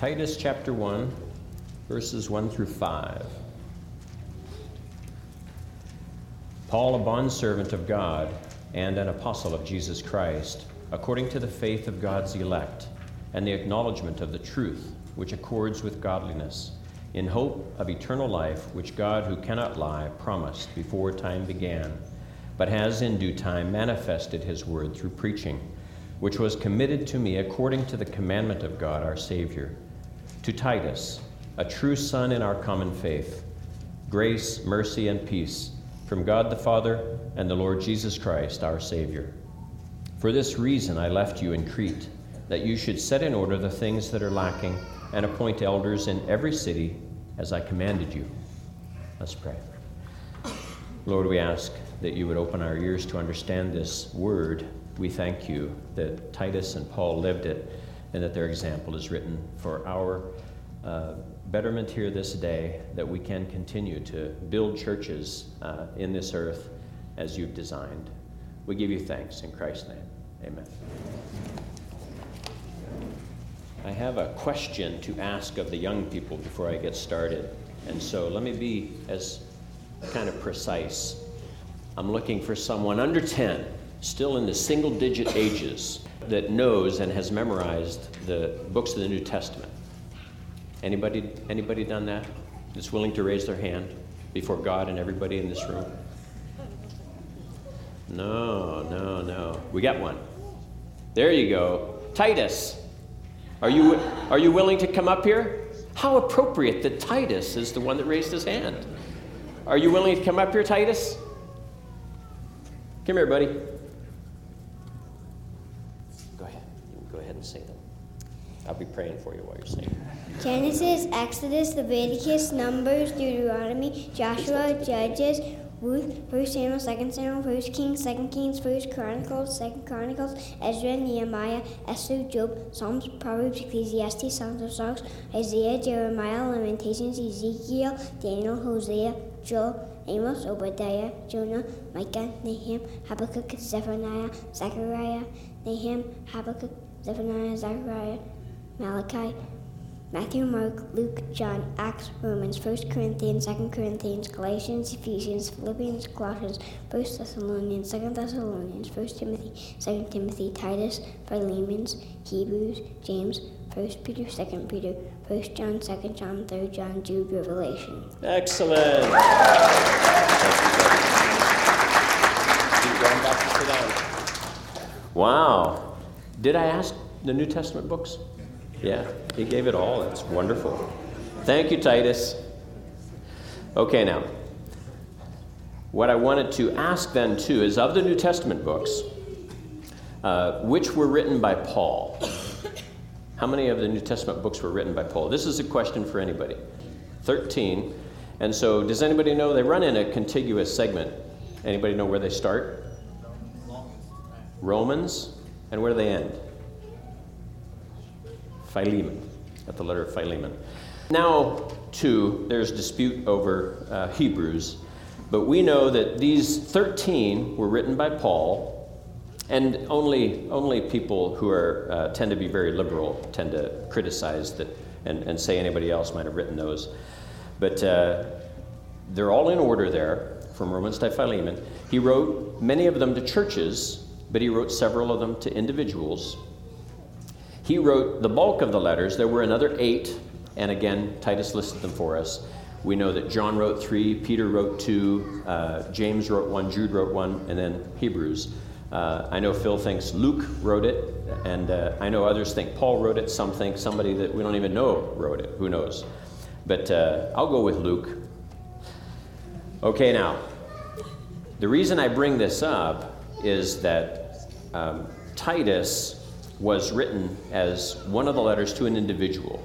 Titus chapter 1, verses 1 through 5. Paul, a bondservant of God and an apostle of Jesus Christ, according to the faith of God's elect and the acknowledgement of the truth which accords with godliness, in hope of eternal life, which God, who cannot lie, promised before time began, but has in due time manifested his word through preaching, which was committed to me according to the commandment of God our Savior to Titus, a true son in our common faith, grace, mercy, and peace from God the Father and the Lord Jesus Christ, our Savior. For this reason I left you in Crete, that you should set in order the things that are lacking and appoint elders in every city as I commanded you. Let's pray. Lord, we ask that you would open our ears to understand this word. We thank you that Titus and Paul lived it and that their example is written for our uh, betterment here this day, that we can continue to build churches uh, in this earth as you've designed. We give you thanks in Christ's name. Amen. I have a question to ask of the young people before I get started. And so let me be as kind of precise. I'm looking for someone under 10, still in the single digit ages that knows and has memorized the books of the New Testament? Anybody, anybody done that? That's willing to raise their hand before God and everybody in this room? No, no, no. We got one. There you go. Titus. Are you, are you willing to come up here? How appropriate that Titus is the one that raised his hand. Are you willing to come up here, Titus? Come here, buddy. Go ahead. go ahead and say them. I'll be praying for you while you're saying. Genesis, Exodus, Leviticus, Numbers, Deuteronomy, Joshua, Judges, Ruth, First Samuel, Second Samuel, First Kings, Second Kings, First Chronicles, Second Chronicles, Ezra, Nehemiah, Esther, Job, Psalms, Proverbs, Ecclesiastes, Songs of Songs, Isaiah, Jeremiah, Lamentations, Ezekiel, Daniel, Hosea, Joel, Amos, Obadiah, Jonah, Micah, Nahum, Habakkuk, Zephaniah, Zechariah, Nahum, Habakkuk, Zephaniah, Zechariah, Malachi, Matthew, Mark, Luke, John, Acts, Romans, 1 Corinthians, 2 Corinthians, Galatians, Ephesians, Philippians, Colossians, 1 Thessalonians, 2 Thessalonians, 1 Timothy, 2 Timothy, Titus, Philemon, Hebrews, James, 1 Peter, 2 Peter, 1 John, 2 John, 3 John, Jude, Revelation. Excellent. Wow. Did I ask the New Testament books? Yeah, he gave it all. That's wonderful. Thank you, Titus. Okay, now, what I wanted to ask then, too, is of the New Testament books, uh, which were written by Paul? How many of the New Testament books were written by Paul? This is a question for anybody. 13. And so, does anybody know they run in a contiguous segment? Anybody know where they start? Romans. And where do they end? Philemon, at the letter of Philemon. Now, too, there's dispute over uh, Hebrews, but we know that these 13 were written by Paul, and only, only people who are, uh, tend to be very liberal tend to criticize that and, and say anybody else might have written those. But uh, they're all in order there, from Romans to Philemon. He wrote many of them to churches but he wrote several of them to individuals. He wrote the bulk of the letters. There were another eight, and again, Titus listed them for us. We know that John wrote three, Peter wrote two, uh, James wrote one, Jude wrote one, and then Hebrews. Uh, I know Phil thinks Luke wrote it, and uh, I know others think Paul wrote it. Some think somebody that we don't even know wrote it. Who knows? But uh, I'll go with Luke. Okay, now, the reason I bring this up is that um, Titus was written as one of the letters to an individual.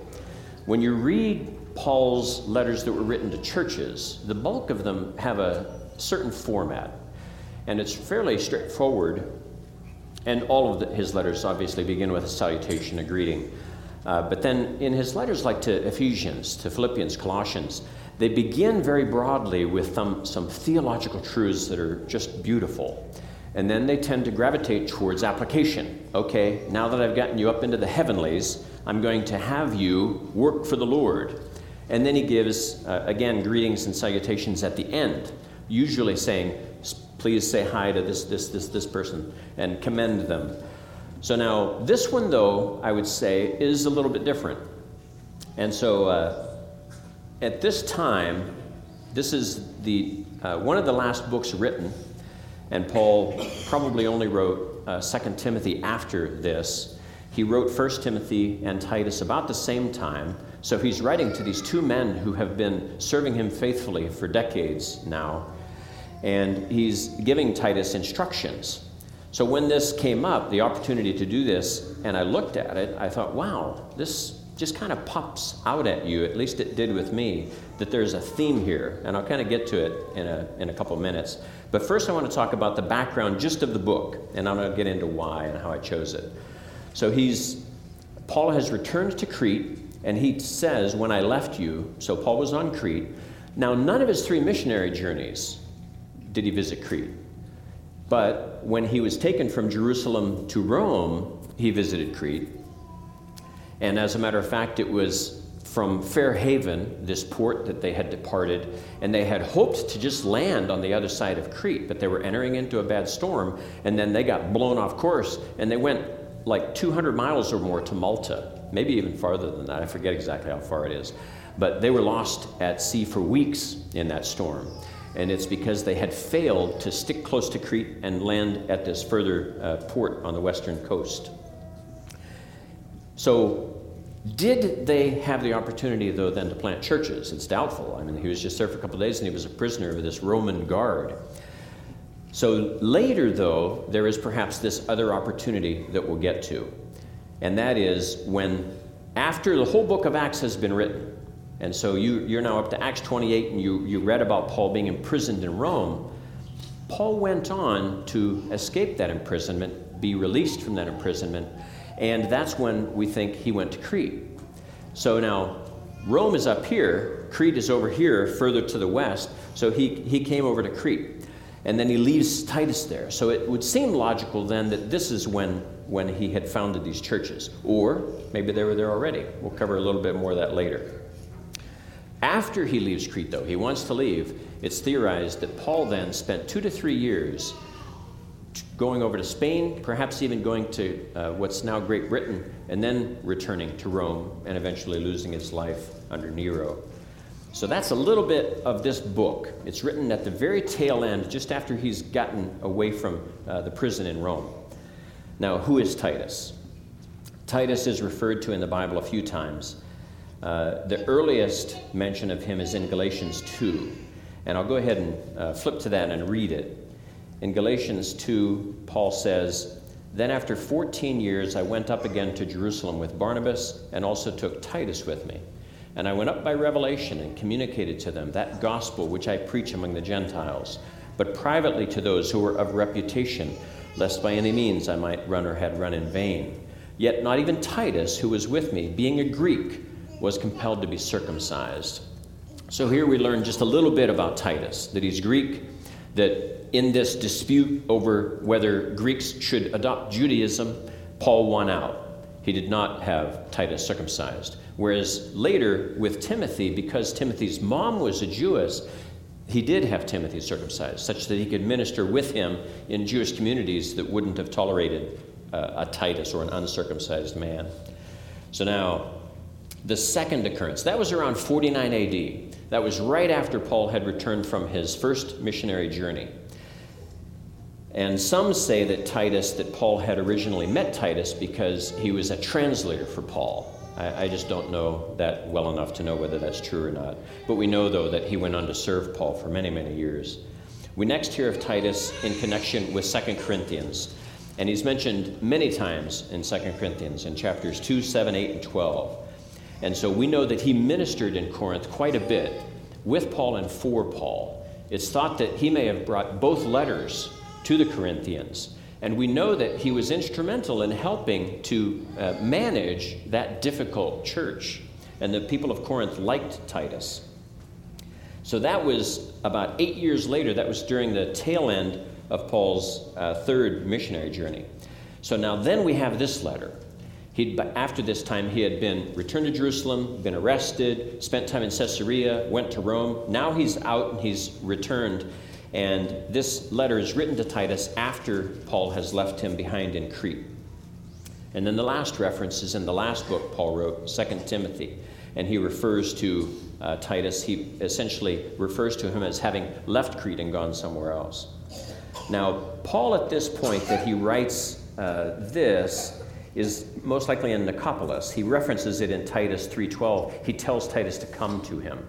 When you read Paul's letters that were written to churches, the bulk of them have a certain format, and it's fairly straightforward. And all of the, his letters obviously begin with a salutation, a greeting. Uh, but then in his letters, like to Ephesians, to Philippians, Colossians, they begin very broadly with some, some theological truths that are just beautiful. And then they tend to gravitate towards application. Okay, now that I've gotten you up into the heavenlies, I'm going to have you work for the Lord. And then he gives, uh, again, greetings and salutations at the end, usually saying, please say hi to this, this, this, this person and commend them. So now, this one, though, I would say, is a little bit different. And so uh, at this time, this is the, uh, one of the last books written, and Paul probably only wrote uh, 2 Timothy after this. He wrote 1 Timothy and Titus about the same time. So he's writing to these two men who have been serving him faithfully for decades now. And he's giving Titus instructions. So when this came up, the opportunity to do this, and I looked at it, I thought, wow, this just kind of pops out at you, at least it did with me, that there's a theme here. And I'll kind of get to it in a, in a couple minutes. But first, I want to talk about the background just of the book, and I'm going to get into why and how I chose it. So he's, Paul has returned to Crete, and he says, When I left you, so Paul was on Crete. Now, none of his three missionary journeys did he visit Crete. But when he was taken from Jerusalem to Rome, he visited Crete. And as a matter of fact, it was from Fair Haven, this port that they had departed, and they had hoped to just land on the other side of Crete, but they were entering into a bad storm, and then they got blown off course, and they went like 200 miles or more to Malta maybe even farther than that. I forget exactly how far it is. But they were lost at sea for weeks in that storm. And it's because they had failed to stick close to Crete and land at this further uh, port on the western coast. So, did they have the opportunity, though, then to plant churches? It's doubtful. I mean, he was just there for a couple days and he was a prisoner of this Roman guard. So, later, though, there is perhaps this other opportunity that we'll get to and that is when, after the whole book of Acts has been written, and so you, you're now up to Acts 28, and you, you read about Paul being imprisoned in Rome. Paul went on to escape that imprisonment, be released from that imprisonment, and that's when we think he went to Crete. So now, Rome is up here, Crete is over here, further to the west, so he, he came over to Crete. And then he leaves Titus there. So it would seem logical then that this is when when he had founded these churches. Or maybe they were there already. We'll cover a little bit more of that later. After he leaves Crete, though, he wants to leave, it's theorized that Paul then spent two to three years going over to Spain, perhaps even going to uh, what's now Great Britain, and then returning to Rome and eventually losing his life under Nero. So that's a little bit of this book. It's written at the very tail end, just after he's gotten away from uh, the prison in Rome. Now, who is Titus? Titus is referred to in the Bible a few times. Uh, the earliest mention of him is in Galatians 2. And I'll go ahead and uh, flip to that and read it. In Galatians 2, Paul says, Then after 14 years, I went up again to Jerusalem with Barnabas and also took Titus with me. And I went up by revelation and communicated to them that gospel which I preach among the Gentiles, but privately to those who were of reputation lest by any means I might run or had run in vain. Yet not even Titus, who was with me, being a Greek, was compelled to be circumcised. So here we learn just a little bit about Titus that he's Greek, that in this dispute over whether Greeks should adopt Judaism, Paul won out. He did not have Titus circumcised. Whereas later with Timothy, because Timothy's mom was a Jewess, he did have Timothy circumcised, such that he could minister with him in Jewish communities that wouldn't have tolerated uh, a Titus or an uncircumcised man. So now, the second occurrence, that was around 49 AD. That was right after Paul had returned from his first missionary journey. And some say that Titus, that Paul had originally met Titus because he was a translator for Paul. I, I, just don't know that well enough to know whether that's true or not. But we know, though, that he went on to serve Paul for many, many years. We next hear of Titus in connection with 2 Corinthians. And he's mentioned many times in 2 Corinthians in chapters 2, 7, 8, and 12. And so we know that he ministered in Corinth quite a bit with Paul and for Paul. It's thought that he may have brought both letters to the Corinthians and we know that he was instrumental in helping to uh, manage that difficult church. And the people of Corinth liked Titus. So that was about eight years later, that was during the tail end of Paul's uh, third missionary journey. So now then we have this letter. He'd, after this time, he had been returned to Jerusalem, been arrested, spent time in Caesarea, went to Rome. Now he's out and he's returned. And this letter is written to Titus after Paul has left him behind in Crete. And then the last reference is in the last book Paul wrote, 2 Timothy. And he refers to uh, Titus, he essentially refers to him as having left Crete and gone somewhere else. Now, Paul, at this point that he writes uh, this, is most likely in Nicopolis. He references it in Titus 3:12. He tells Titus to come to him.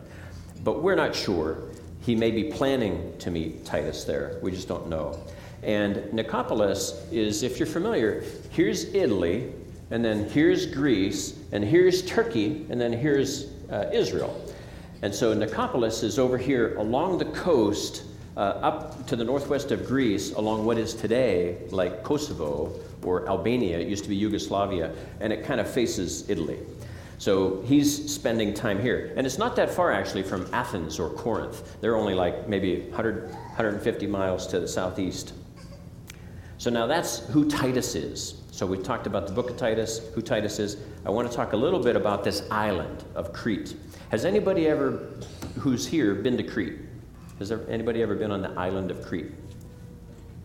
But we're not sure. He may be planning to meet Titus there. We just don't know. And Nicopolis is, if you're familiar, here's Italy, and then here's Greece, and here's Turkey, and then here's uh, Israel. And so Nicopolis is over here along the coast, uh, up to the northwest of Greece, along what is today like Kosovo or Albania. It used to be Yugoslavia, and it kind of faces Italy. So he's spending time here. And it's not that far actually from Athens or Corinth. They're only like maybe 100, 150 miles to the southeast. So now that's who Titus is. So we've talked about the book of Titus, who Titus is. I want to talk a little bit about this island of Crete. Has anybody ever who's here been to Crete? Has there, anybody ever been on the island of Crete?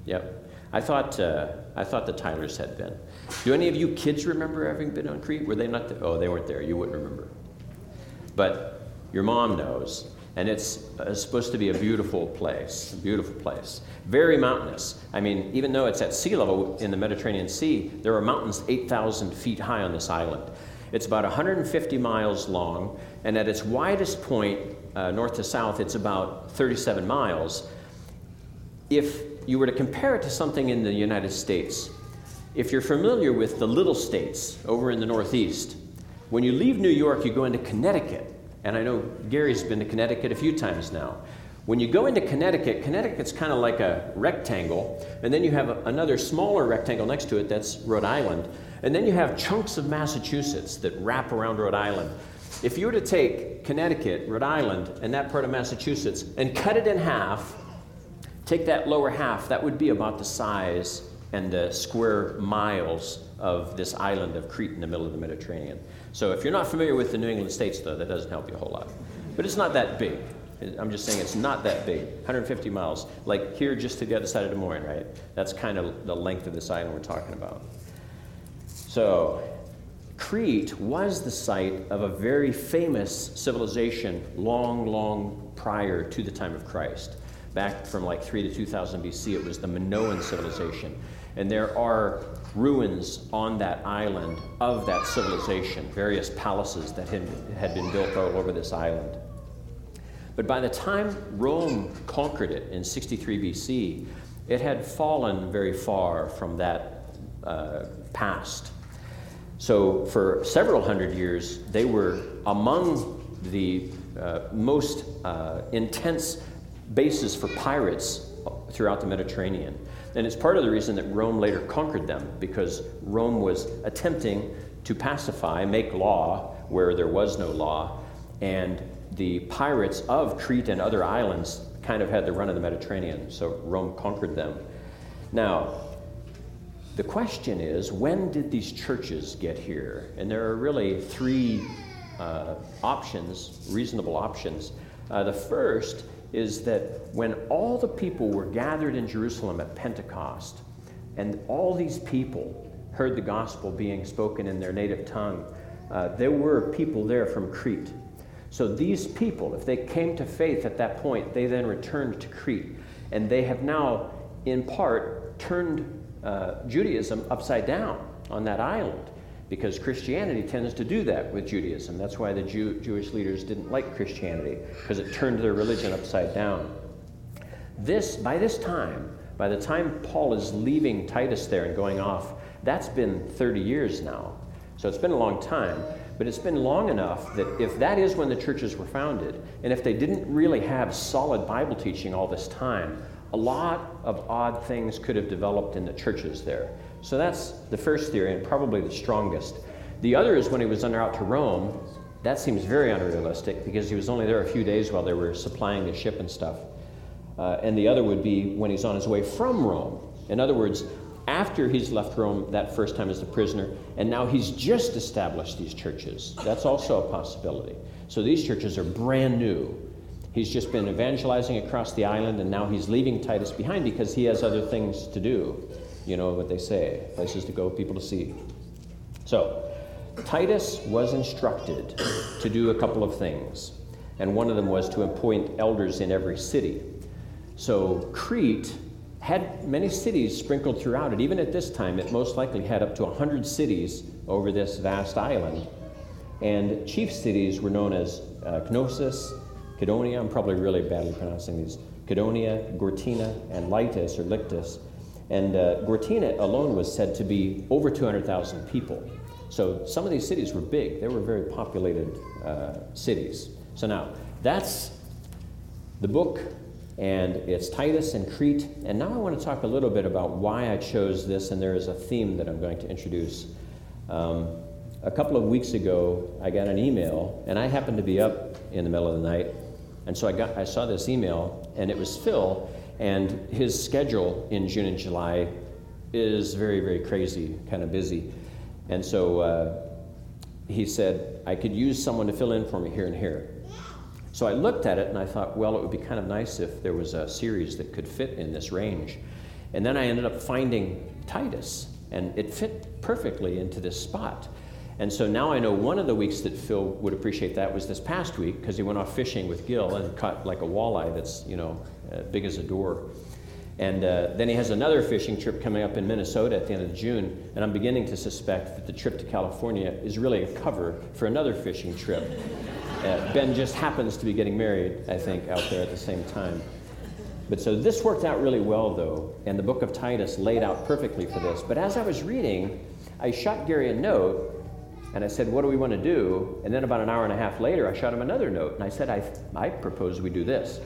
Yep. I thought, uh, I thought the Tylers had been. Do any of you kids remember having been on Crete? Were they not there? Oh, they weren't there. You wouldn't remember. But your mom knows. And it's, uh, supposed to be a beautiful place, a beautiful place. Very mountainous. I mean, even though it's at sea level in the Mediterranean Sea, there are mountains 8,000 feet high on this island. It's about 150 miles long, and at its widest point, uh, north to south, it's about 37 miles. If you were to compare it to something in the United States, if you're familiar with the little states over in the Northeast, when you leave New York, you go into Connecticut. And I know Gary's been to Connecticut a few times now. When you go into Connecticut, Connecticut's kind of like a rectangle, and then you have a, another smaller rectangle next to it that's Rhode Island, and then you have chunks of Massachusetts that wrap around Rhode Island. If you were to take Connecticut, Rhode Island, and that part of Massachusetts and cut it in half, Take that lower half, that would be about the size and the square miles of this island of Crete in the middle of the Mediterranean. So if you're not familiar with the New England states, though, that doesn't help you a whole lot. But it's not that big. I'm just saying it's not that big. 150 miles. Like here, just to the other side of Des Moines, right? That's kind of the length of this island we're talking about. So, Crete was the site of a very famous civilization long, long prior to the time of Christ back from like 3 to 2000 BC. It was the Minoan civilization. And there are ruins on that island of that civilization, various palaces that had, had been built all over this island. But by the time Rome conquered it in 63 BC, it had fallen very far from that uh, past. So, for several hundred years, they were among the uh, most uh, intense bases for pirates throughout the Mediterranean. And it's part of the reason that Rome later conquered them, because Rome was attempting to pacify, make law where there was no law, and the pirates of Crete and other islands kind of had the run of the Mediterranean, so Rome conquered them. Now, the question is when did these churches get here? And there are really three uh, options, reasonable options. Uh, the first is that when all the people were gathered in Jerusalem at Pentecost, and all these people heard the gospel being spoken in their native tongue, uh, there were people there from Crete. So these people, if they came to faith at that point, they then returned to Crete. And they have now, in part, turned uh, Judaism upside down on that island because Christianity tends to do that with Judaism. That's why the Jew, Jewish leaders didn't like Christianity, because it turned their religion upside down. This, by this time, by the time Paul is leaving Titus there and going off, that's been 30 years now. So it's been a long time, but it's been long enough that if that is when the churches were founded, and if they didn't really have solid Bible teaching all this time, a lot of odd things could have developed in the churches there. So that's the first theory, and probably the strongest. The other is when he was under out to Rome. That seems very unrealistic because he was only there a few days while they were supplying the ship and stuff. Uh, and the other would be when he's on his way from Rome. In other words, after he's left Rome that first time as a prisoner, and now he's just established these churches. That's also a possibility. So these churches are brand new. He's just been evangelizing across the island, and now he's leaving Titus behind because he has other things to do. You know what they say places to go, people to see. So, Titus was instructed to do a couple of things, and one of them was to appoint elders in every city. So, Crete had many cities sprinkled throughout it. Even at this time, it most likely had up to 100 cities over this vast island. And chief cities were known as uh, Knossos, Cydonia, I'm probably really badly pronouncing these, Cydonia, Gortina, and Lytis or Lictus. And uh, Gortina alone was said to be over 200,000 people. So some of these cities were big. They were very populated uh, cities. So now, that's the book, and it's Titus and Crete. And now I want to talk a little bit about why I chose this, and there is a theme that I'm going to introduce. Um, a couple of weeks ago, I got an email, and I happened to be up in the middle of the night, and so I, got, I saw this email, and it was Phil, and his schedule in June and July is very, very crazy, kind of busy. And so uh, he said, I could use someone to fill in for me here and here. So I looked at it and I thought, well, it would be kind of nice if there was a series that could fit in this range. And then I ended up finding Titus, and it fit perfectly into this spot. And so now I know one of the weeks that Phil would appreciate that was this past week because he went off fishing with Gil and caught like a walleye that's, you know, uh, big as a door. And uh, then he has another fishing trip coming up in Minnesota at the end of June. And I'm beginning to suspect that the trip to California is really a cover for another fishing trip. Uh, ben just happens to be getting married, I think, out there at the same time. But so this worked out really well, though, and the book of Titus laid out perfectly for this. But as I was reading, I shot Gary a note and I said, What do we want to do? And then about an hour and a half later, I shot him another note. And I said, I, I propose we do this.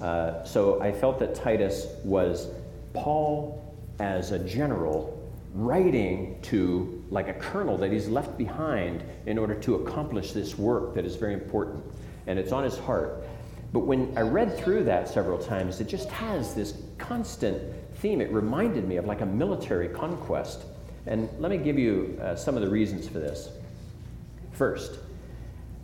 Uh, so I felt that Titus was Paul as a general writing to like a colonel that he's left behind in order to accomplish this work that is very important. And it's on his heart. But when I read through that several times, it just has this constant theme. It reminded me of like a military conquest. And let me give you uh, some of the reasons for this. First,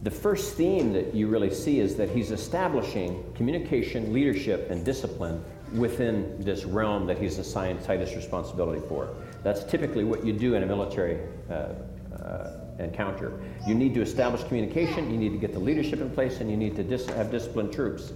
the first theme that you really see is that he's establishing communication, leadership, and discipline within this realm that he's assigned Titus responsibility for. That's typically what you do in a military uh, uh, encounter. You need to establish communication, you need to get the leadership in place, and you need to dis- have disciplined troops.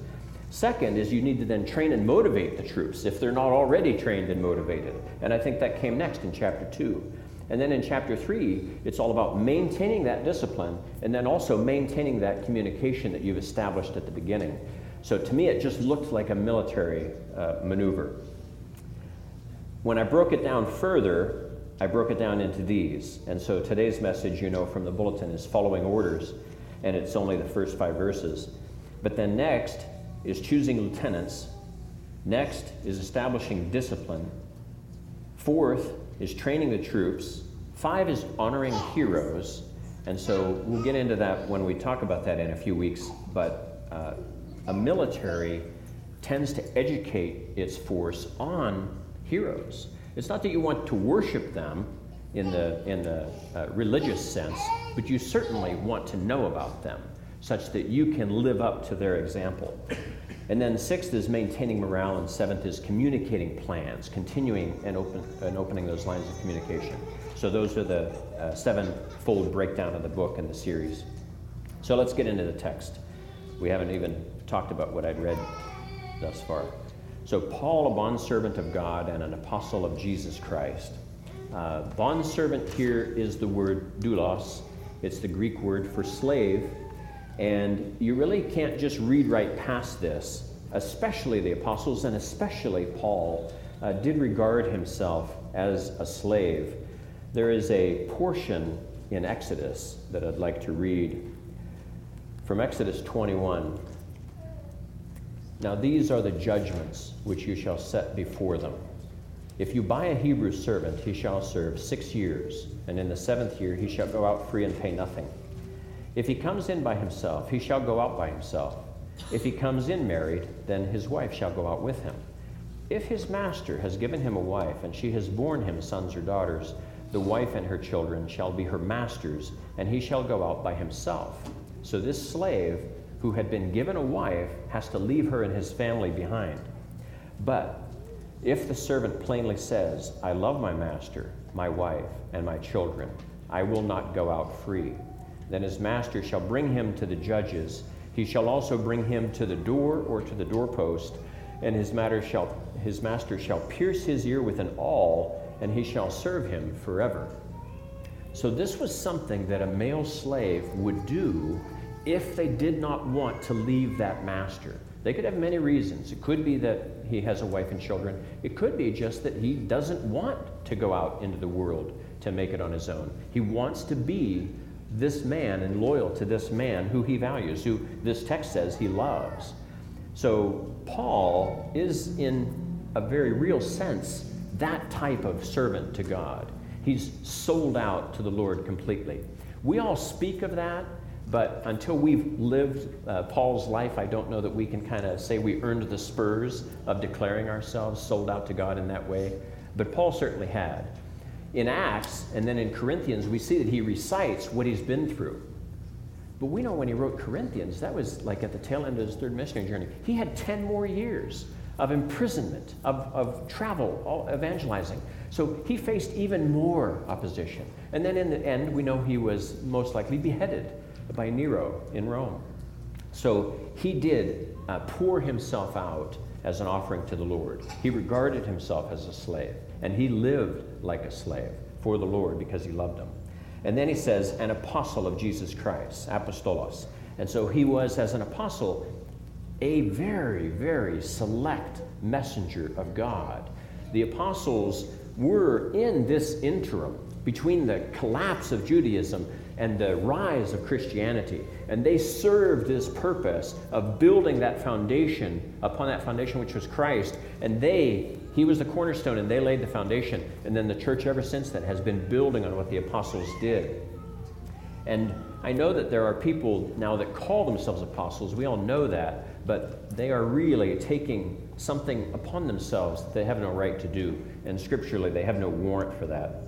Second is you need to then train and motivate the troops if they're not already trained and motivated. And I think that came next in chapter 2. And then in chapter 3, it's all about maintaining that discipline and then also maintaining that communication that you've established at the beginning. So to me, it just looked like a military uh, maneuver. When I broke it down further, I broke it down into these. And so today's message, you know, from the bulletin is following orders, and it's only the first five verses. But then next, is choosing lieutenants. Next is establishing discipline. Fourth is training the troops. Five is honoring heroes. And so we'll get into that when we talk about that in a few weeks. But uh, a military tends to educate its force on heroes. It's not that you want to worship them in the, in the uh, religious sense, but you certainly want to know about them such that you can live up to their example. And then sixth is maintaining morale, and seventh is communicating plans, continuing and, open, and opening those lines of communication. So those are the uh, seven-fold breakdown of the book and the series. So let's get into the text. We haven't even talked about what I'd read thus far. So Paul, a bondservant of God and an apostle of Jesus Christ. Uh, bondservant here is the word doulos. It's the Greek word for slave, and you really can't just read right past this, especially the apostles and especially Paul uh, did regard himself as a slave. There is a portion in Exodus that I'd like to read from Exodus 21. Now, these are the judgments which you shall set before them. If you buy a Hebrew servant, he shall serve six years, and in the seventh year he shall go out free and pay nothing. If he comes in by himself, he shall go out by himself. If he comes in married, then his wife shall go out with him. If his master has given him a wife, and she has borne him sons or daughters, the wife and her children shall be her master's, and he shall go out by himself. So this slave who had been given a wife has to leave her and his family behind. But if the servant plainly says, I love my master, my wife, and my children, I will not go out free, then his master shall bring him to the judges. He shall also bring him to the door or to the doorpost and his, shall, his master shall pierce his ear with an awl, and he shall serve him forever. So, this was something that a male slave would do if they did not want to leave that master. They could have many reasons. It could be that he has a wife and children, it could be just that he doesn't want to go out into the world to make it on his own. He wants to be this man and loyal to this man who he values, who this text says he loves. So, Paul is, in a very real sense, that type of servant to God. He's sold out to the Lord completely. We all speak of that, but until we've lived uh, Paul's life, I don't know that we can kind of say we earned the spurs of declaring ourselves sold out to God in that way. But Paul certainly had. In Acts and then in Corinthians, we see that he recites what he's been through. But we know when he wrote Corinthians, that was like at the tail end of his third missionary journey. He had 10 more years of imprisonment, of, of travel, evangelizing. So he faced even more opposition. And then in the end, we know he was most likely beheaded by Nero in Rome. So he did uh, pour himself out as an offering to the Lord. He regarded himself as a slave, and he lived like a slave for the Lord because he loved him. And then he says, an apostle of Jesus Christ, apostolos. And so he was, as an apostle, a very, very select messenger of God. The apostles were in this interim between the collapse of Judaism and the rise of Christianity. And they served this purpose of building that foundation upon that foundation which was Christ. And they he was the cornerstone and they laid the foundation. And then the church ever since then has been building on what the apostles did. And I know that there are people now that call themselves apostles. We all know that. But they are really taking something upon themselves that they have no right to do. And scripturally, they have no warrant for that.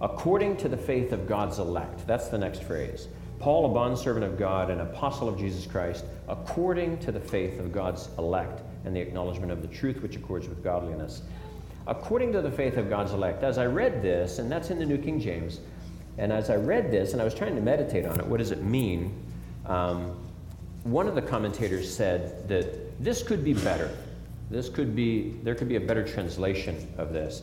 According to the faith of God's elect. That's the next phrase. Paul, a bondservant of God, an apostle of Jesus Christ, according to the faith of God's elect and the acknowledgement of the truth which accords with godliness. According to the faith of God's elect, as I read this, and that's in the New King James, and as I read this and I was trying to meditate on it, what does it mean? Um, one of the commentators said that this could be better. This could be, there could be a better translation of this.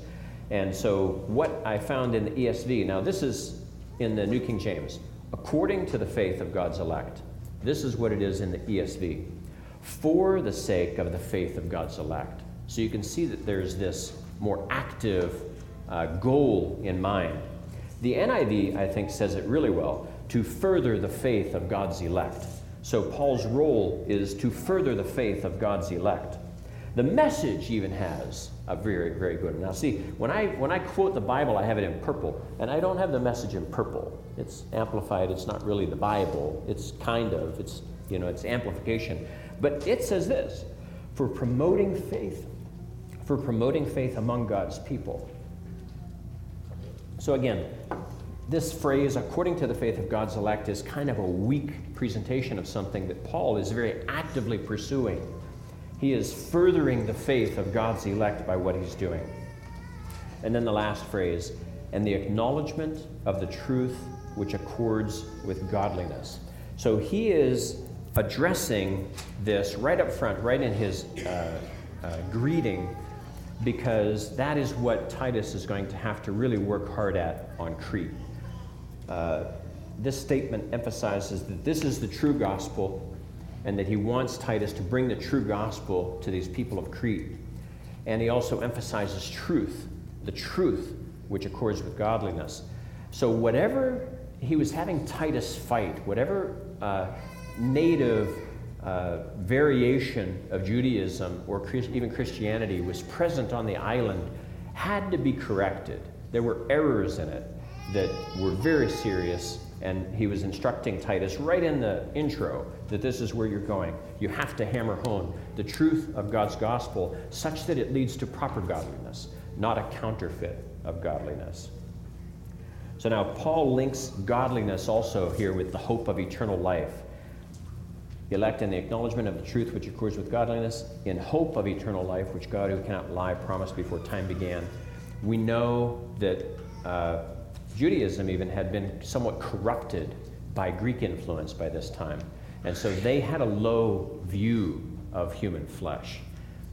And so, what I found in the ESV, now this is in the New King James, according to the faith of God's elect. This is what it is in the ESV for the sake of the faith of God's elect. So you can see that there's this more active uh, goal in mind. The NIV, I think, says it really well to further the faith of God's elect. So Paul's role is to further the faith of God's elect. The message even has a very, very good. one. Now, see, when I when I quote the Bible, I have it in purple, and I don't have the message in purple. It's amplified. It's not really the Bible. It's kind of. It's you know, it's amplification. But it says this for promoting faith, for promoting faith among God's people. So again, this phrase, according to the faith of God's elect, is kind of a weak presentation of something that Paul is very actively pursuing. He is furthering the faith of God's elect by what he's doing. And then the last phrase, and the acknowledgement of the truth which accords with godliness. So he is addressing this right up front, right in his uh, uh, greeting, because that is what Titus is going to have to really work hard at on Crete. Uh, this statement emphasizes that this is the true gospel and that he wants Titus to bring the true gospel to these people of Crete. And he also emphasizes truth, the truth which accords with godliness. So, whatever he was having Titus fight, whatever uh, native uh, variation of Judaism or even Christianity was present on the island had to be corrected. There were errors in it that were very serious And he was instructing Titus right in the intro that this is where you're going. You have to hammer home the truth of God's gospel such that it leads to proper godliness, not a counterfeit of godliness. So now Paul links godliness also here with the hope of eternal life. Elect in the acknowledgement of the truth which accords with godliness, in hope of eternal life, which God who cannot lie promised before time began. We know that uh, Judaism even had been somewhat corrupted by Greek influence by this time. And so they had a low view of human flesh.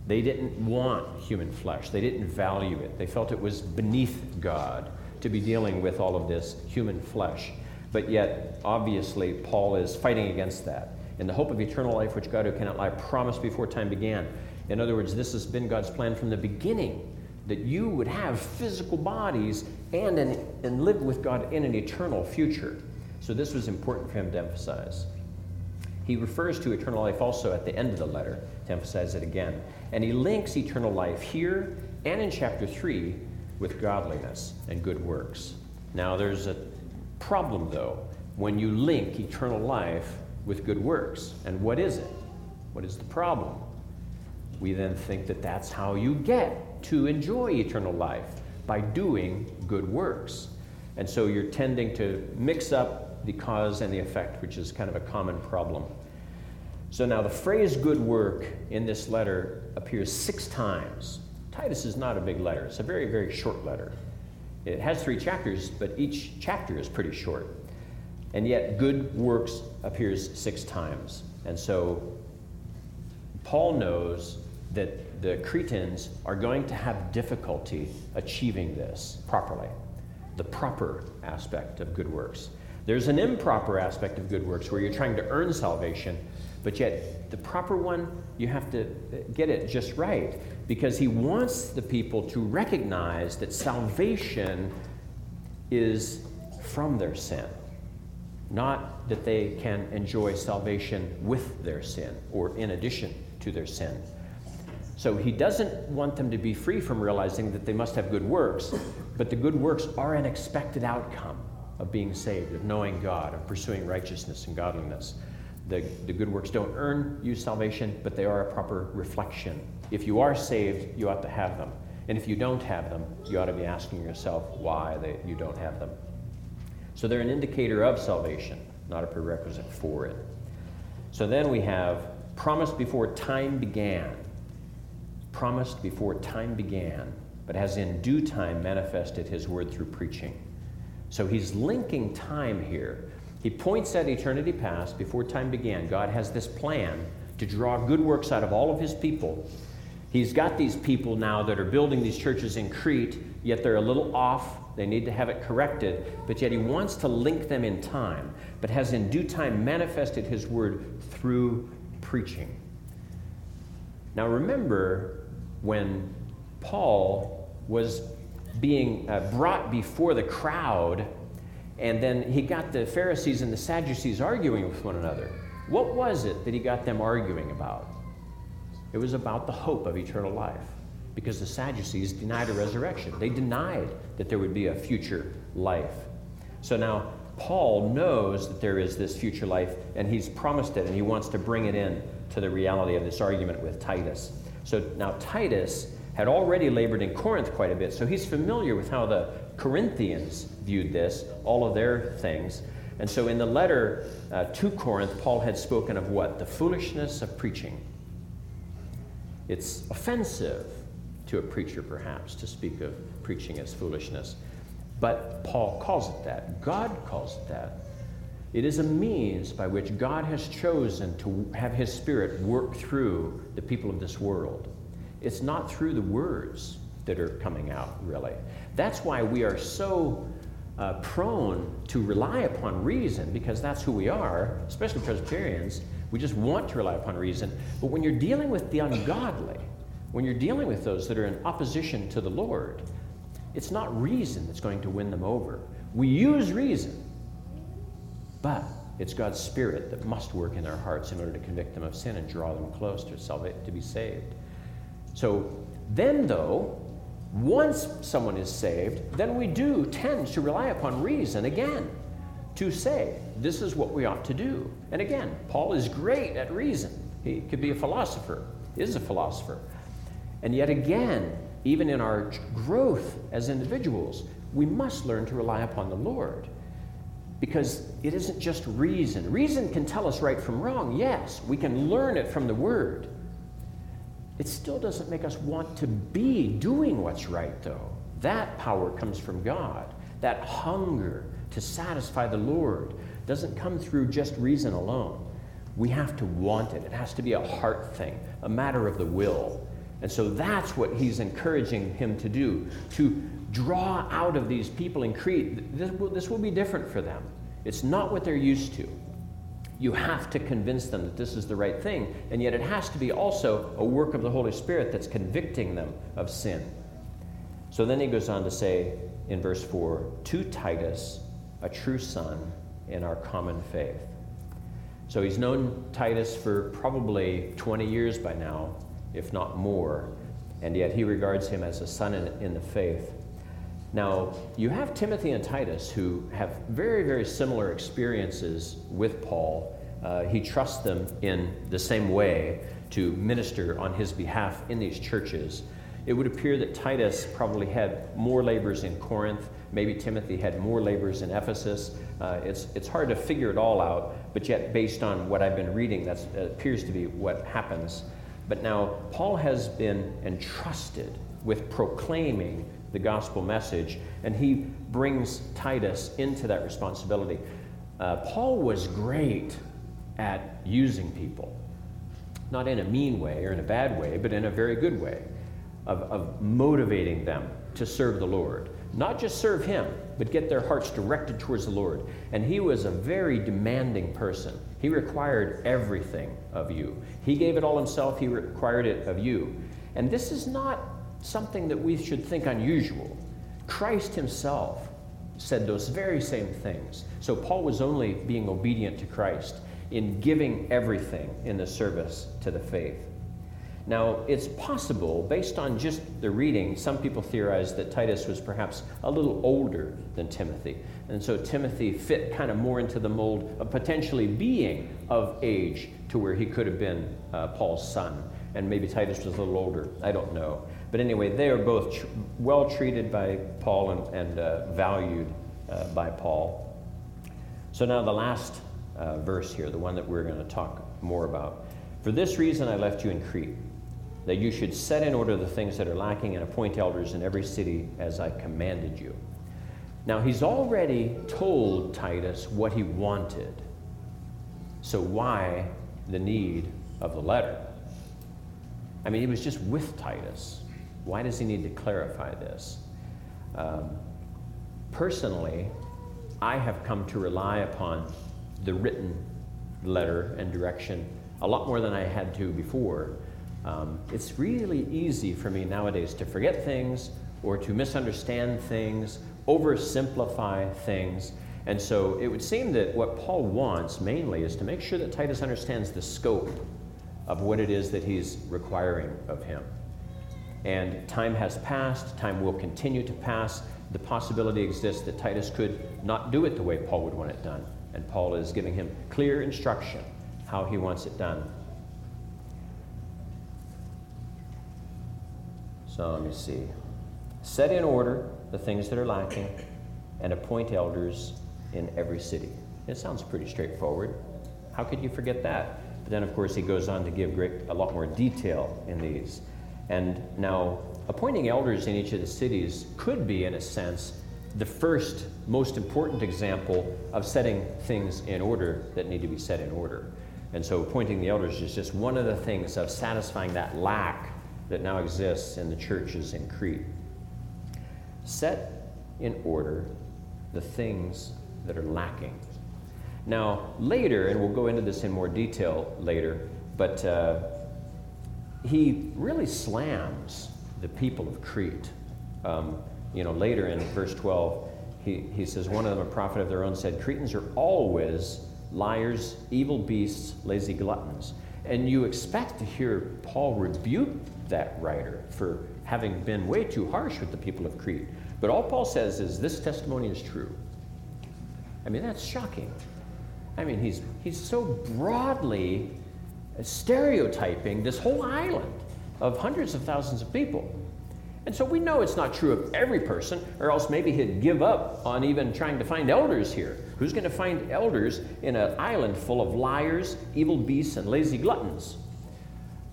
They didn't want human flesh, they didn't value it. They felt it was beneath God to be dealing with all of this human flesh. But yet, obviously, Paul is fighting against that. In the hope of eternal life, which God who cannot lie promised before time began. In other words, this has been God's plan from the beginning that you would have physical bodies and, an, and live with God in an eternal future. So, this was important for him to emphasize. He refers to eternal life also at the end of the letter to emphasize it again. And he links eternal life here and in chapter 3 with godliness and good works. Now, there's a problem, though, when you link eternal life with good works. And what is it? What is the problem? We then think that that's how you get to enjoy eternal life by doing good works. And so you're tending to mix up the cause and the effect, which is kind of a common problem. So now the phrase good work in this letter appears six times Titus is not a big letter, it's a very, very short letter. It has three chapters, but each chapter is pretty short. And yet, good works appears six times. And so, Paul knows that the Cretans are going to have difficulty achieving this properly, the proper aspect of good works. There's an improper aspect of good works where you're trying to earn salvation, but yet the proper one, you have to get it just right because he wants the people to recognize that salvation is from their sin, not that they can enjoy salvation with their sin or in addition to their sin. So he doesn't want them to be free from realizing that they must have good works, but the good works are an expected outcome of being saved, of knowing God, of pursuing righteousness and godliness. The, the good works don't earn you salvation, but they are a proper reflection if you are saved, you ought to have them. And if you don't have them, you ought to be asking yourself why they, you don't have them. So they're an indicator of salvation, not a prerequisite for it. So then we have promised before time began. Promised before time began, but has in due time manifested his word through preaching. So he's linking time here. He points at eternity past, before time began. God has this plan to draw good works out of all of his people He's got these people now that are building these churches in Crete, yet they're a little off. They need to have it corrected, but yet he wants to link them in time, but has in due time manifested his word through preaching. Now remember when Paul was being uh, brought before the crowd, and then he got the Pharisees and the Sadducees arguing with one another. What was it that he got them arguing about? It was about the hope of eternal life because the Sadducees denied a resurrection. They denied that there would be a future life. So now Paul knows that there is this future life and he's promised it and he wants to bring it in to the reality of this argument with Titus. So now Titus had already labored in Corinth quite a bit, so he's familiar with how the Corinthians viewed this, all of their things. And so in the letter uh, to Corinth, Paul had spoken of what? The foolishness of preaching. It's offensive to a preacher, perhaps, to speak of preaching as foolishness. But Paul calls it that. God calls it that. It is a means by which God has chosen to have His Spirit work through the people of this world. It's not through the words that are coming out, really. That's why we are so uh, prone to rely upon reason, because that's who we are, especially Presbyterians. We just want to rely upon reason. But when you're dealing with the ungodly, when you're dealing with those that are in opposition to the Lord, it's not reason that's going to win them over. We use reason, but it's God's Spirit that must work in their hearts in order to convict them of sin and draw them close to, salva- to be saved. So then, though, once someone is saved, then we do tend to rely upon reason again to say, this is what we ought to do. And again, Paul is great at reason. He could be a philosopher, he is a philosopher. And yet again, even in our growth as individuals, we must learn to rely upon the Lord. Because it isn't just reason. Reason can tell us right from wrong, yes. We can learn it from the Word. It still doesn't make us want to be doing what's right, though. That power comes from God. That hunger to satisfy the Lord doesn't come through just reason alone. We have to want it. It has to be a heart thing, a matter of the will. And so that's what he's encouraging him to do to draw out of these people in Crete. This will, this will be different for them. It's not what they're used to. You have to convince them that this is the right thing, and yet it has to be also a work of the Holy Spirit that's convicting them of sin. So then he goes on to say in verse 4 to Titus, a true son in our common faith. So he's known Titus for probably 20 years by now, if not more, and yet he regards him as a son in, in the faith. Now, you have Timothy and Titus who have very, very similar experiences with Paul. Uh, he trusts them in the same way to minister on his behalf in these churches. It would appear that Titus probably had more labors in Corinth. Maybe Timothy had more labors in Ephesus. Uh, it's, it's hard to figure it all out, but yet, based on what I've been reading, that uh, appears to be what happens. But now, Paul has been entrusted with proclaiming the gospel message, and he brings Titus into that responsibility. Uh, Paul was great at using people, not in a mean way or in a bad way, but in a very good way of, of motivating them to serve the Lord. Not just serve Him, but get their hearts directed towards the Lord. And he was a very demanding person. He required everything of you. He gave it all himself, he required it of you. And this is not something that we should think unusual. Christ himself said those very same things. So Paul was only being obedient to Christ in giving everything in the service to the faith. Now, it's possible, based on just the reading, some people theorize that Titus was perhaps a little older than Timothy. And so Timothy fit kind of more into the mold of potentially being of age to where he could have been uh, Paul's son. And maybe Titus was a little older. I don't know. But anyway, they are both tr- well treated by Paul and, and uh, valued uh, by Paul. So now the last uh, verse here, the one that we're going to talk more about. For this reason I left you in Crete, that you should set in order the things that are lacking and appoint elders in every city as I commanded you. Now he's already told Titus what he wanted. So why the need of the letter? I mean, he was just with Titus. Why does he need to clarify this? Um, personally, I have come to rely upon the written letter and direction a lot more than I had to before. Um, it's really easy for me nowadays to forget things or to misunderstand things, oversimplify things. And so it would seem that what Paul wants mainly is to make sure that Titus understands the scope of what it is that he's requiring of him. And time has passed, time will continue to pass. The possibility exists that Titus could not do it the way Paul would want it done. And Paul is giving him clear instruction how he wants it done. So let me see. Set in order the things that are lacking and appoint elders in every city. It sounds pretty straightforward. How could you forget that? But then, of course, he goes on to give great, a lot more detail in these. And now, appointing elders in each of the cities could be, in a sense, the first most important example of setting things in order that need to be set in order. And so, appointing the elders is just one of the things of satisfying that lack that now exists in the churches in Crete. Set in order the things that are lacking. Now, later, and we'll go into this in more detail later, but uh, he really slams the people of Crete. Um, you know, later in verse 12, he, he says, One of them, a prophet of their own, said, Cretans are always liars, evil beasts, lazy gluttons. And you expect to hear Paul rebuke that writer for having been way too harsh with the people of Crete. But all Paul says is, This testimony is true. I mean, that's shocking. I mean, he's, he's so broadly stereotyping this whole island of hundreds of thousands of people. And so we know it's not true of every person, or else maybe he'd give up on even trying to find elders here. Who's going to find elders in an island full of liars, evil beasts, and lazy gluttons?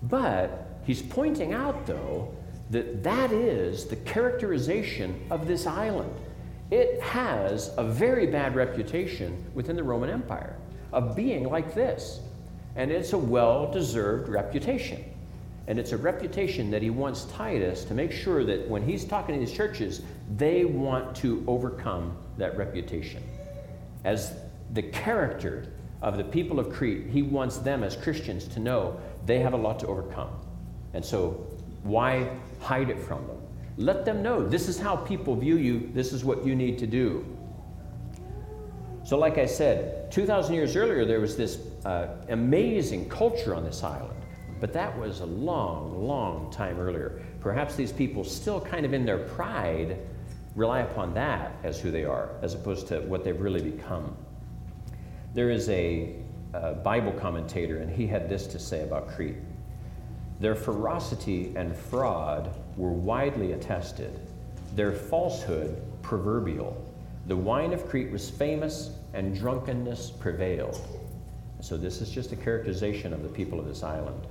But he's pointing out, though, that that is the characterization of this island. It has a very bad reputation within the Roman Empire of being like this. And it's a well deserved reputation. And it's a reputation that he wants Titus to make sure that when he's talking to these churches, they want to overcome that reputation. As the character of the people of Crete, he wants them as Christians to know they have a lot to overcome. And so, why hide it from them? Let them know this is how people view you, this is what you need to do. So, like I said, 2,000 years earlier, there was this uh, amazing culture on this island. But that was a long, long time earlier. Perhaps these people, still kind of in their pride, rely upon that as who they are, as opposed to what they've really become. There is a, a Bible commentator, and he had this to say about Crete Their ferocity and fraud were widely attested, their falsehood proverbial. The wine of Crete was famous, and drunkenness prevailed. So, this is just a characterization of the people of this island.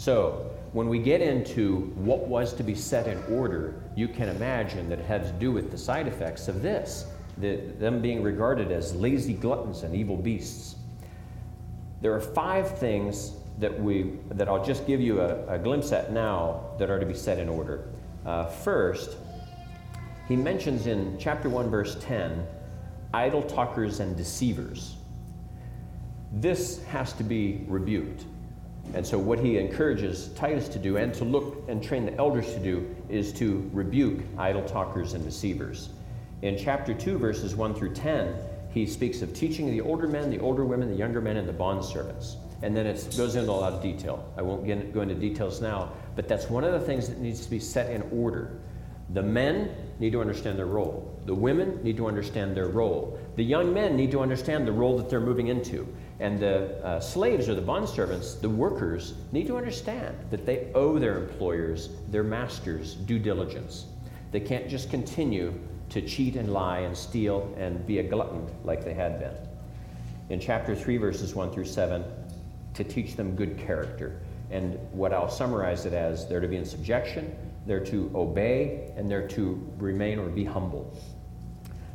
So, when we get into what was to be set in order, you can imagine that it had to do with the side effects of this, the, them being regarded as lazy gluttons and evil beasts. There are five things that, we, that I'll just give you a, a glimpse at now that are to be set in order. Uh, first, he mentions in chapter 1, verse 10, idle talkers and deceivers. This has to be rebuked. And so, what he encourages Titus to do and to look and train the elders to do is to rebuke idle talkers and deceivers. In chapter 2, verses 1 through 10, he speaks of teaching the older men, the older women, the younger men, and the bondservants. And then it goes into a lot of detail. I won't get, go into details now, but that's one of the things that needs to be set in order. The men need to understand their role. The women need to understand their role. The young men need to understand the role that they're moving into. And the uh, slaves or the bondservants, the workers, need to understand that they owe their employers, their masters, due diligence. They can't just continue to cheat and lie and steal and be a glutton like they had been. In chapter 3, verses 1 through 7, to teach them good character. And what I'll summarize it as they're to be in subjection, they're to obey, and they're to remain or be humble.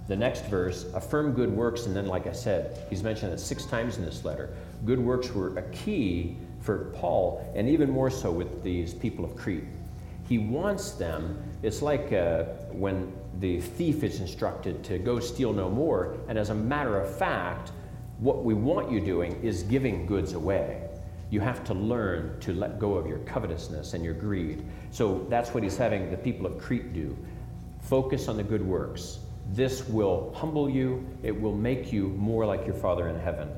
The next verse, affirm good works, and then, like I said, he's mentioned it six times in this letter. Good works were a key for Paul, and even more so with these people of Crete. He wants them, it's like uh, when the thief is instructed to go steal no more, and as a matter of fact, what we want you doing is giving goods away. You have to learn to let go of your covetousness and your greed. So that's what he's having the people of Crete do. Focus on the good works this will humble you, it will make you more like your Father in heaven.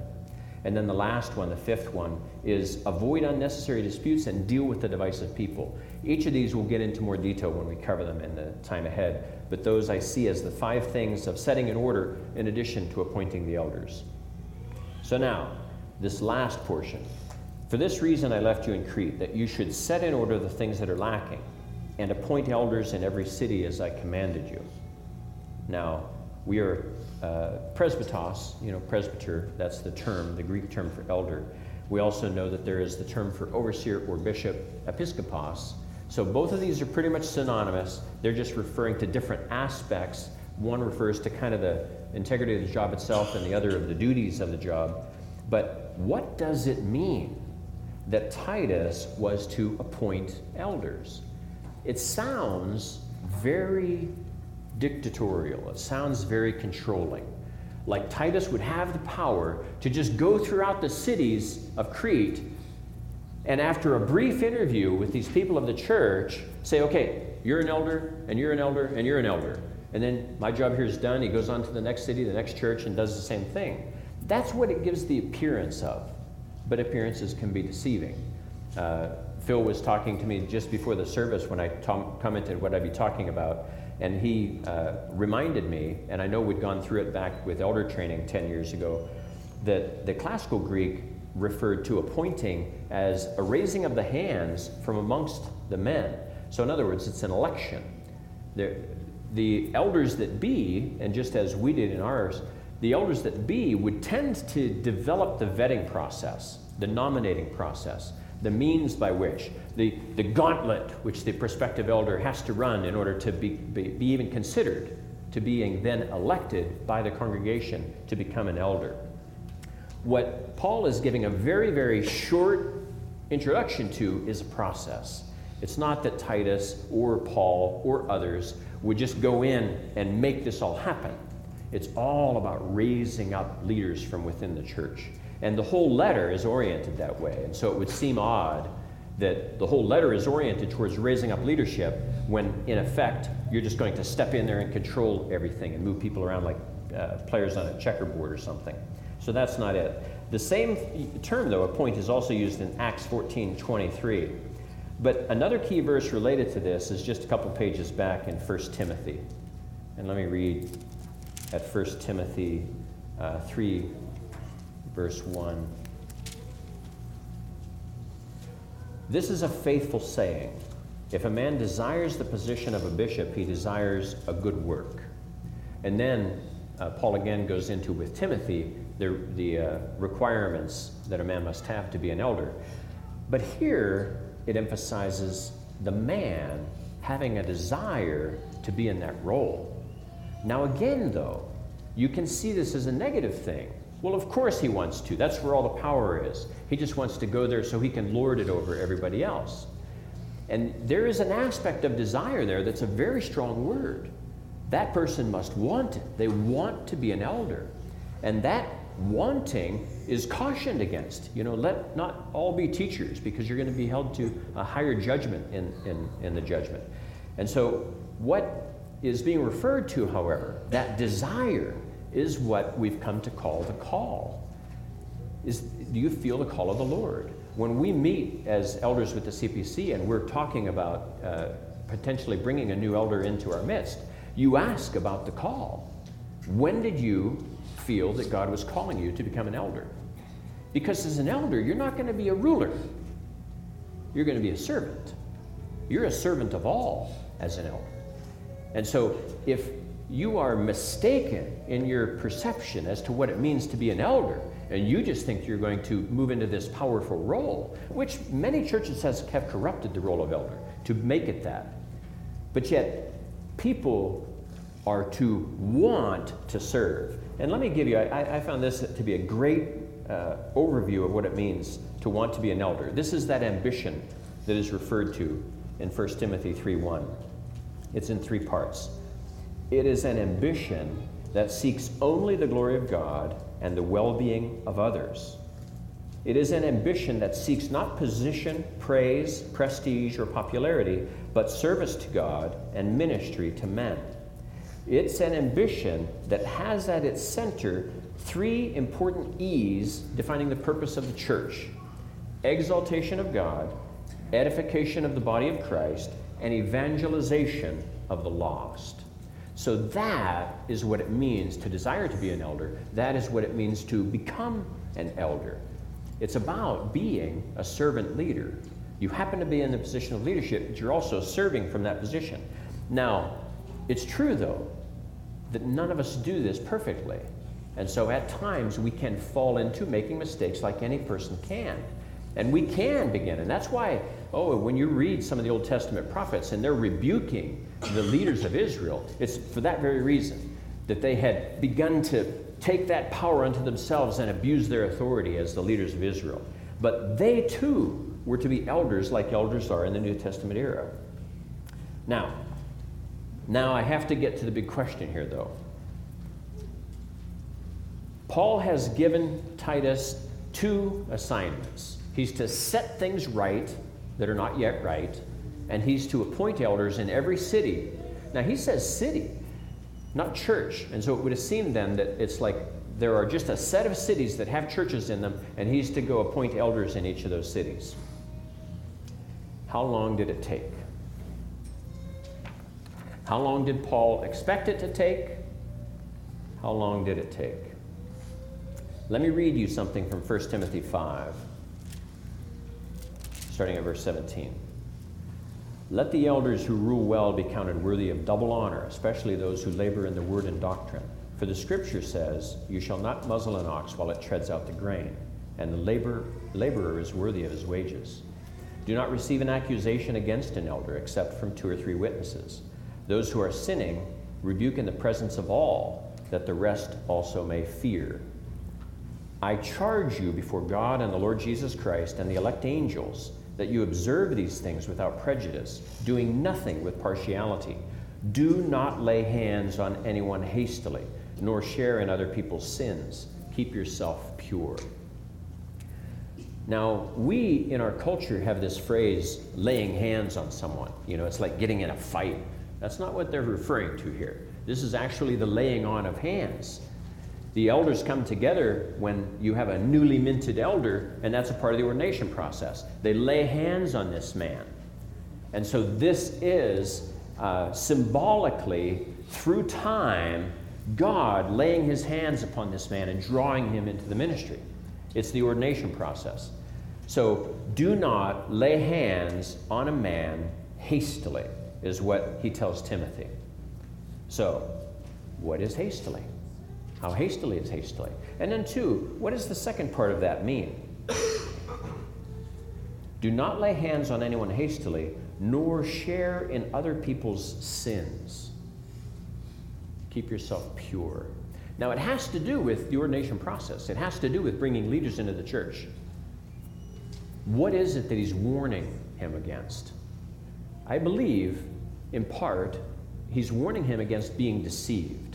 And then the last one, the fifth one, is avoid unnecessary disputes and deal with the divisive people. Each of these we'll get into more detail when we cover them in the time ahead, but those I see as the five things of setting in order in addition to appointing the elders. So now, this last portion. For this reason I left you in Crete, that you should set in order the things that are lacking, and appoint elders in every city as I commanded you. Now, we are uh, presbyteros, you know, presbyter, that's the term, the Greek term for elder. We also know that there is the term for overseer or bishop, episkopos. So both of these are pretty much synonymous. They're just referring to different aspects. One refers to kind of the integrity of the job itself, and the other of the duties of the job. But what does it mean that Titus was to appoint elders? It sounds very dictatorial. It sounds very controlling. Like Titus would have the power to just go throughout the cities of Crete and, after a brief interview with these people of the church, say, okay, you're an elder, and you're an elder, and you're an elder. And then my job here is done. He goes on to the next city, the next church, and does the same thing. That's what it gives the appearance of. But appearances can be deceiving. Uh, Phil was talking to me just before the service when I commented what I'd be talking about And he uh, reminded me, and I know we'd gone through it back with elder training 10 years ago, that the classical Greek referred to appointing as a raising of the hands from amongst the men. So, in other words, it's an election. The, the elders that be, and just as we did in ours, the elders that be would tend to develop the vetting process, the nominating process, the means by which, the, the gauntlet which the prospective elder has to run in order to be, be, be even considered to being then elected by the congregation to become an elder. What Paul is giving a very, very short introduction to is a process. It's not that Titus or Paul or others would just go in and make this all happen. It's all about raising up leaders from within the church. And the whole letter is oriented that way. And so it would seem odd that the whole letter is oriented towards raising up leadership when, in effect, you're just going to step in there and control everything and move people around like uh, players on a checkerboard or something. So that's not it. The same term, though, a point, is also used in Acts 14 23. But another key verse related to this is just a couple pages back in 1 Timothy. And let me read at 1 Timothy uh, 3, verse 1. This is a faithful saying. If a man desires the position of a bishop, he desires a good work. And then uh, Paul again goes into with Timothy the, the uh, requirements that a man must have to be an elder. But here it emphasizes the man having a desire to be in that role. Now, again, though, you can see this as a negative thing. Well, of course he wants to. That's where all the power is. He just wants to go there so he can lord it over everybody else. And there is an aspect of desire there that's a very strong word. That person must want it. They want to be an elder. And that wanting is cautioned against. You know, let not all be teachers because you're going to be held to a higher judgment in, in, in the judgment. And so, what is being referred to, however, that desire is what we've come to call the call. Is, do you feel the call of the Lord? When we meet as elders with the CPC and we're talking about uh, potentially bringing a new elder into our midst, you ask about the call. When did you feel that God was calling you to become an elder? Because as an elder, you're not going to be a ruler, you're going to be a servant. You're a servant of all as an elder. And so, if you are mistaken in your perception as to what it means to be an elder, and you just think you're going to move into this powerful role, which many churches have corrupted the role of elder to make it that. But yet, people are to want to serve. And let me give you, I, I found this to be a great uh, overview of what it means to want to be an elder. This is that ambition that is referred to in 1 Timothy 3:1. It's in three parts. It is an ambition that seeks only the glory of God and the well being of others. It is an ambition that seeks not position, praise, prestige, or popularity, but service to God and ministry to men. It's an ambition that has at its center three important E's defining the purpose of the church exaltation of God, edification of the body of Christ, and evangelization of the lost. So that is what it means to desire to be an elder. That is what it means to become an elder. It's about being a servant leader. You happen to be in the position of leadership, but you're also serving from that position. Now, it's true, though, that none of us do this perfectly. And so at times we can fall into making mistakes like any person can. And we can begin. And that's why, oh, when you read some of the Old Testament prophets and they're rebuking the leaders of Israel, it's for that very reason that they had begun to take that power unto themselves and abuse their authority as the leaders of Israel. But they too were to be elders like elders are in the New Testament era. Now, now, I have to get to the big question here, though. Paul has given Titus two assignments. He's to set things right that are not yet right, and he's to appoint elders in every city. Now, he says city, not church. And so it would have seemed then that it's like there are just a set of cities that have churches in them, and he's to go appoint elders in each of those cities. How long did it take? How long did Paul expect it to take? How long did it take? Let me read you something from 1 Timothy 5, starting at verse 17. Let the elders who rule well be counted worthy of double honor, especially those who labor in the word and doctrine. For the scripture says, You shall not muzzle an ox while it treads out the grain, and the labor, laborer is worthy of his wages. Do not receive an accusation against an elder except from two or three witnesses. Those who are sinning, rebuke in the presence of all, that the rest also may fear. I charge you before God and the Lord Jesus Christ and the elect angels that you observe these things without prejudice, doing nothing with partiality. Do not lay hands on anyone hastily, nor share in other people's sins. Keep yourself pure. Now, we in our culture have this phrase, laying hands on someone. You know, it's like getting in a fight. That's not what they're referring to here. This is actually the laying on of hands. The elders come together when you have a newly minted elder, and that's a part of the ordination process. They lay hands on this man. And so this is uh, symbolically, through time, God laying his hands upon this man and drawing him into the ministry. It's the ordination process. So do not lay hands on a man hastily, is what he tells Timothy. So, what is hastily? How hastily is hastily? And then, two, what does the second part of that mean? Do not lay hands on anyone hastily, nor share in other people's sins. Keep yourself pure. Now, it has to do with the ordination process, it has to do with bringing leaders into the church. What is it that he's warning him against? I believe, in part, he's warning him against being deceived.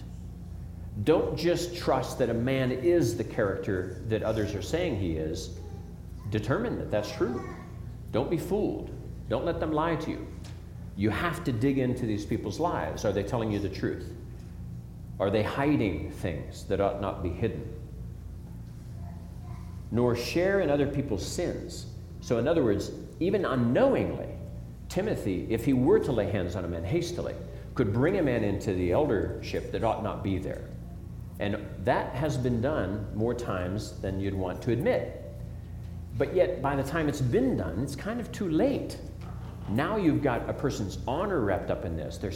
Don't just trust that a man is the character that others are saying he is. Determine that that's true. Don't be fooled. Don't let them lie to you. You have to dig into these people's lives. Are they telling you the truth? Are they hiding things that ought not be hidden? Nor share in other people's sins. So, in other words, even unknowingly, Timothy, if he were to lay hands on a man hastily, could bring a man into the eldership that ought not be there. And that has been done more times than you'd want to admit. But yet, by the time it's been done, it's kind of too late. Now you've got a person's honor wrapped up in this, their,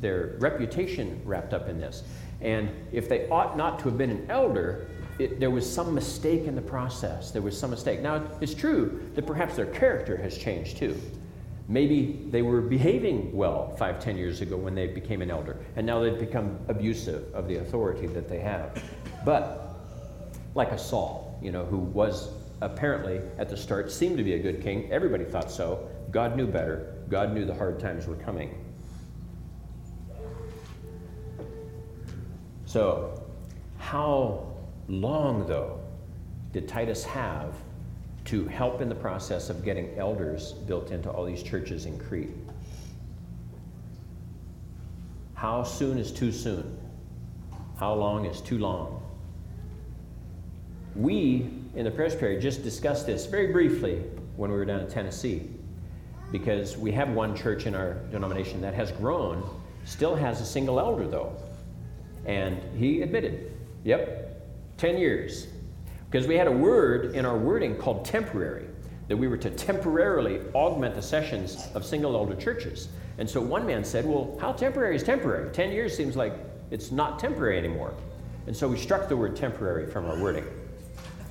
their reputation wrapped up in this. And if they ought not to have been an elder, it, there was some mistake in the process. There was some mistake. Now, it's true that perhaps their character has changed too. Maybe they were behaving well five, ten years ago when they became an elder, and now they've become abusive of the authority that they have. But like a Saul, you know, who was apparently at the start seemed to be a good king. Everybody thought so. God knew better. God knew the hard times were coming. So, how long, though, did Titus have to help in the process of getting elders built into all these churches in Crete? How soon is too soon? How long is too long? We in the presbytery just discussed this very briefly when we were down in Tennessee because we have one church in our denomination that has grown, still has a single elder though. And he admitted, yep, 10 years. Because we had a word in our wording called temporary, that we were to temporarily augment the sessions of single elder churches. And so one man said, Well, how temporary is temporary? 10 years seems like it's not temporary anymore. And so we struck the word temporary from our wording.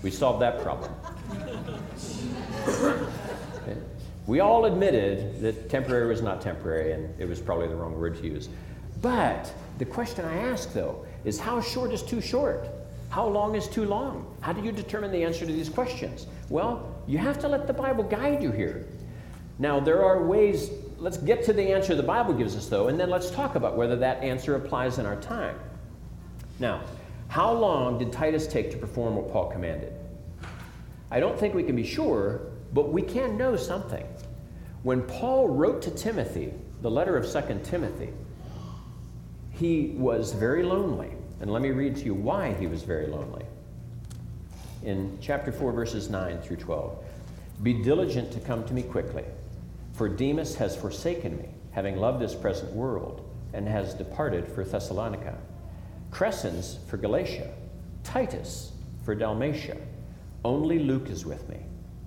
We solved that problem. We all admitted that temporary was not temporary, and it was probably the wrong word to use. But the question I ask, though, is how short is too short? How long is too long? How do you determine the answer to these questions? Well, you have to let the Bible guide you here. Now, there are ways, let's get to the answer the Bible gives us, though, and then let's talk about whether that answer applies in our time. Now, how long did Titus take to perform what Paul commanded? I don't think we can be sure, but we can know something. When Paul wrote to Timothy, the letter of 2 Timothy, he was very lonely. And let me read to you why he was very lonely. In chapter 4, verses 9 through 12 Be diligent to come to me quickly, for Demas has forsaken me, having loved this present world and has departed for Thessalonica. Crescens for Galatia. Titus for Dalmatia. Only Luke is with me.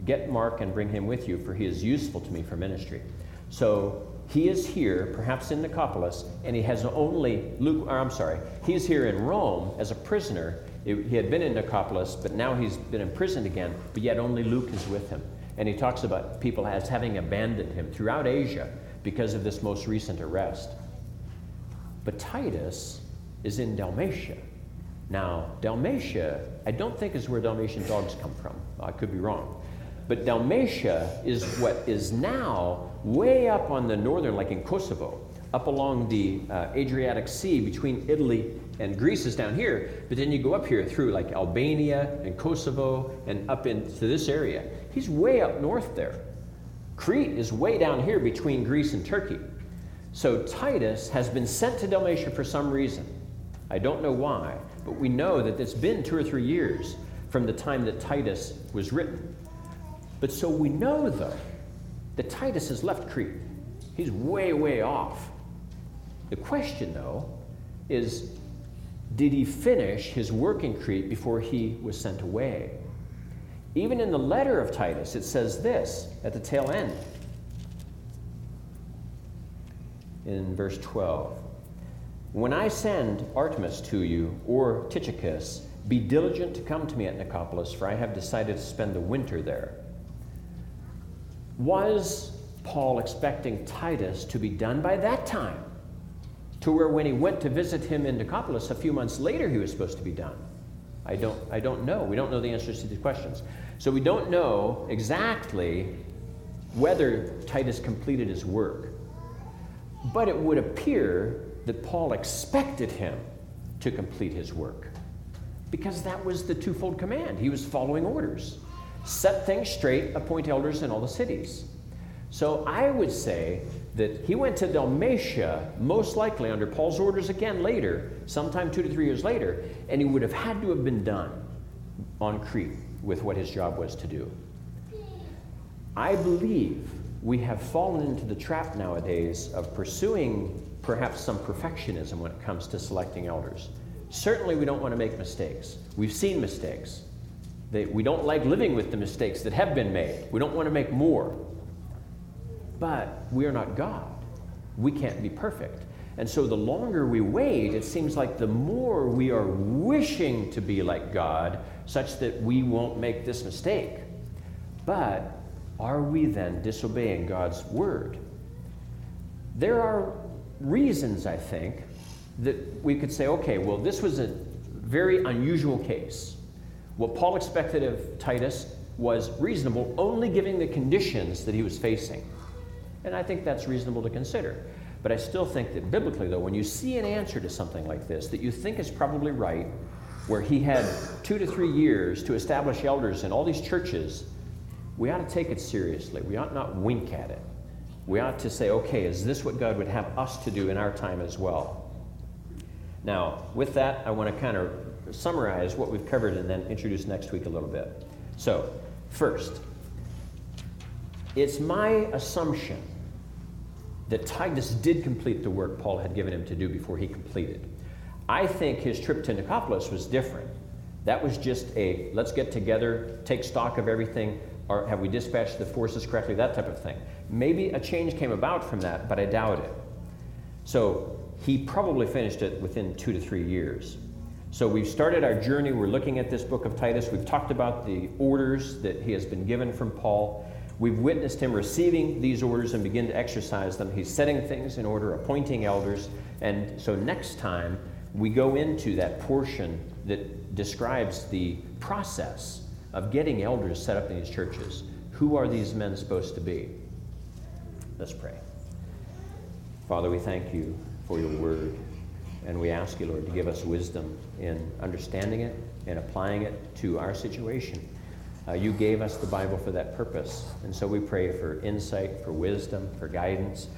Get Mark and bring him with you, for he is useful to me for ministry. So he is here, perhaps in Nicopolis, and he has only Luke, or I'm sorry, he's here in Rome as a prisoner. He had been in Nicopolis, but now he's been imprisoned again, but yet only Luke is with him. And he talks about people as having abandoned him throughout Asia because of this most recent arrest. But Titus is in Dalmatia. Now, Dalmatia, I don't think is where Dalmatian dogs come from. I could be wrong. But Dalmatia is what is now way up on the northern, like in Kosovo, up along the uh, Adriatic Sea between Italy and Greece is down here. But then you go up here through like Albania and Kosovo and up into this area. He's way up north there. Crete is way down here between Greece and Turkey. So Titus has been sent to Dalmatia for some reason. I don't know why, but we know that it's been two or three years from the time that Titus was written. But so we know, though, that Titus has left Crete. He's way, way off. The question, though, is did he finish his work in Crete before he was sent away? Even in the letter of Titus, it says this at the tail end in verse 12 When I send Artemas to you or Tychicus, be diligent to come to me at Nicopolis, for I have decided to spend the winter there. Was Paul expecting Titus to be done by that time? To where when he went to visit him in Nicopolis a few months later, he was supposed to be done? I don't, I don't know. We don't know the answers to these questions. So we don't know exactly whether Titus completed his work. But it would appear that Paul expected him to complete his work because that was the twofold command. He was following orders set things straight, appoint elders in all the cities. So I would say that he went to Dalmatia, most likely under Paul's orders again later, sometime two to three years later, and he would have had to have been done on Crete with what his job was to do. I believe we have fallen into the trap nowadays of pursuing perhaps some perfectionism when it comes to selecting elders. Certainly, we don't want to make mistakes. We've seen mistakes. They, we don't like living with the mistakes that have been made. We don't want to make more. But we are not God. We can't be perfect. And so the longer we wait, it seems like the more we are wishing to be like God, such that we won't make this mistake. But are we then disobeying God's word? There are reasons, I think, that we could say, okay, well, this was a very unusual case. What Paul expected of Titus was reasonable, only given the conditions that he was facing. And I think that's reasonable to consider. But I still think that biblically, though, when you see an answer to something like this that you think is probably right, where he had two to three years to establish elders in all these churches, we ought to take it seriously. We ought not wink at it. We ought to say, okay, is this what God would have us to do in our time as well? Now, with that, I want to kind of summarize what we've covered and then introduce next week a little bit. So, first, it's my assumption that Titus did complete the work Paul had given him to do before he completed. I think his trip to Nicopolis was different. That was just a let's get together, take stock of everything, or have we dispatched the forces correctly, that type of thing. Maybe a change came about from that, but I doubt it. So he probably finished it within two to three years. So we've started our journey. We're looking at this book of Titus. We've talked about the orders that he has been given from Paul. We've witnessed him receiving these orders and begin to exercise them. He's setting things in order, appointing elders. And so next time, we go into that portion that describes the process of getting elders set up in these churches. Who are these men supposed to be? Let's pray. Father, we thank you for your word. And we ask you, Lord, to give us wisdom in understanding it and applying it to our situation. Uh, you gave us the Bible for that purpose. And so we pray for insight, for wisdom, for guidance.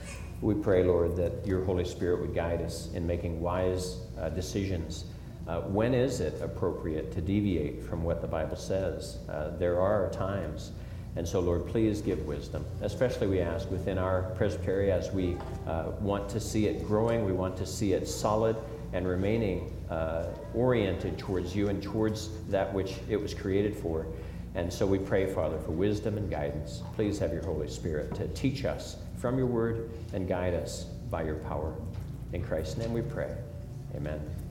We pray, Lord, that your Holy Spirit would guide us in making wise uh, decisions. Uh, when is it appropriate to deviate from what the Bible says? Uh, there are times, And so, Lord, please give wisdom. Especially, we ask within our presbytery as we uh, want to see it growing, we want to see it solid and remaining uh, oriented towards you and towards that which it was created for. And so we pray, Father, for wisdom and guidance. Please have your Holy Spirit to teach us from your word and guide us by your power. In Christ's name we pray. Amen.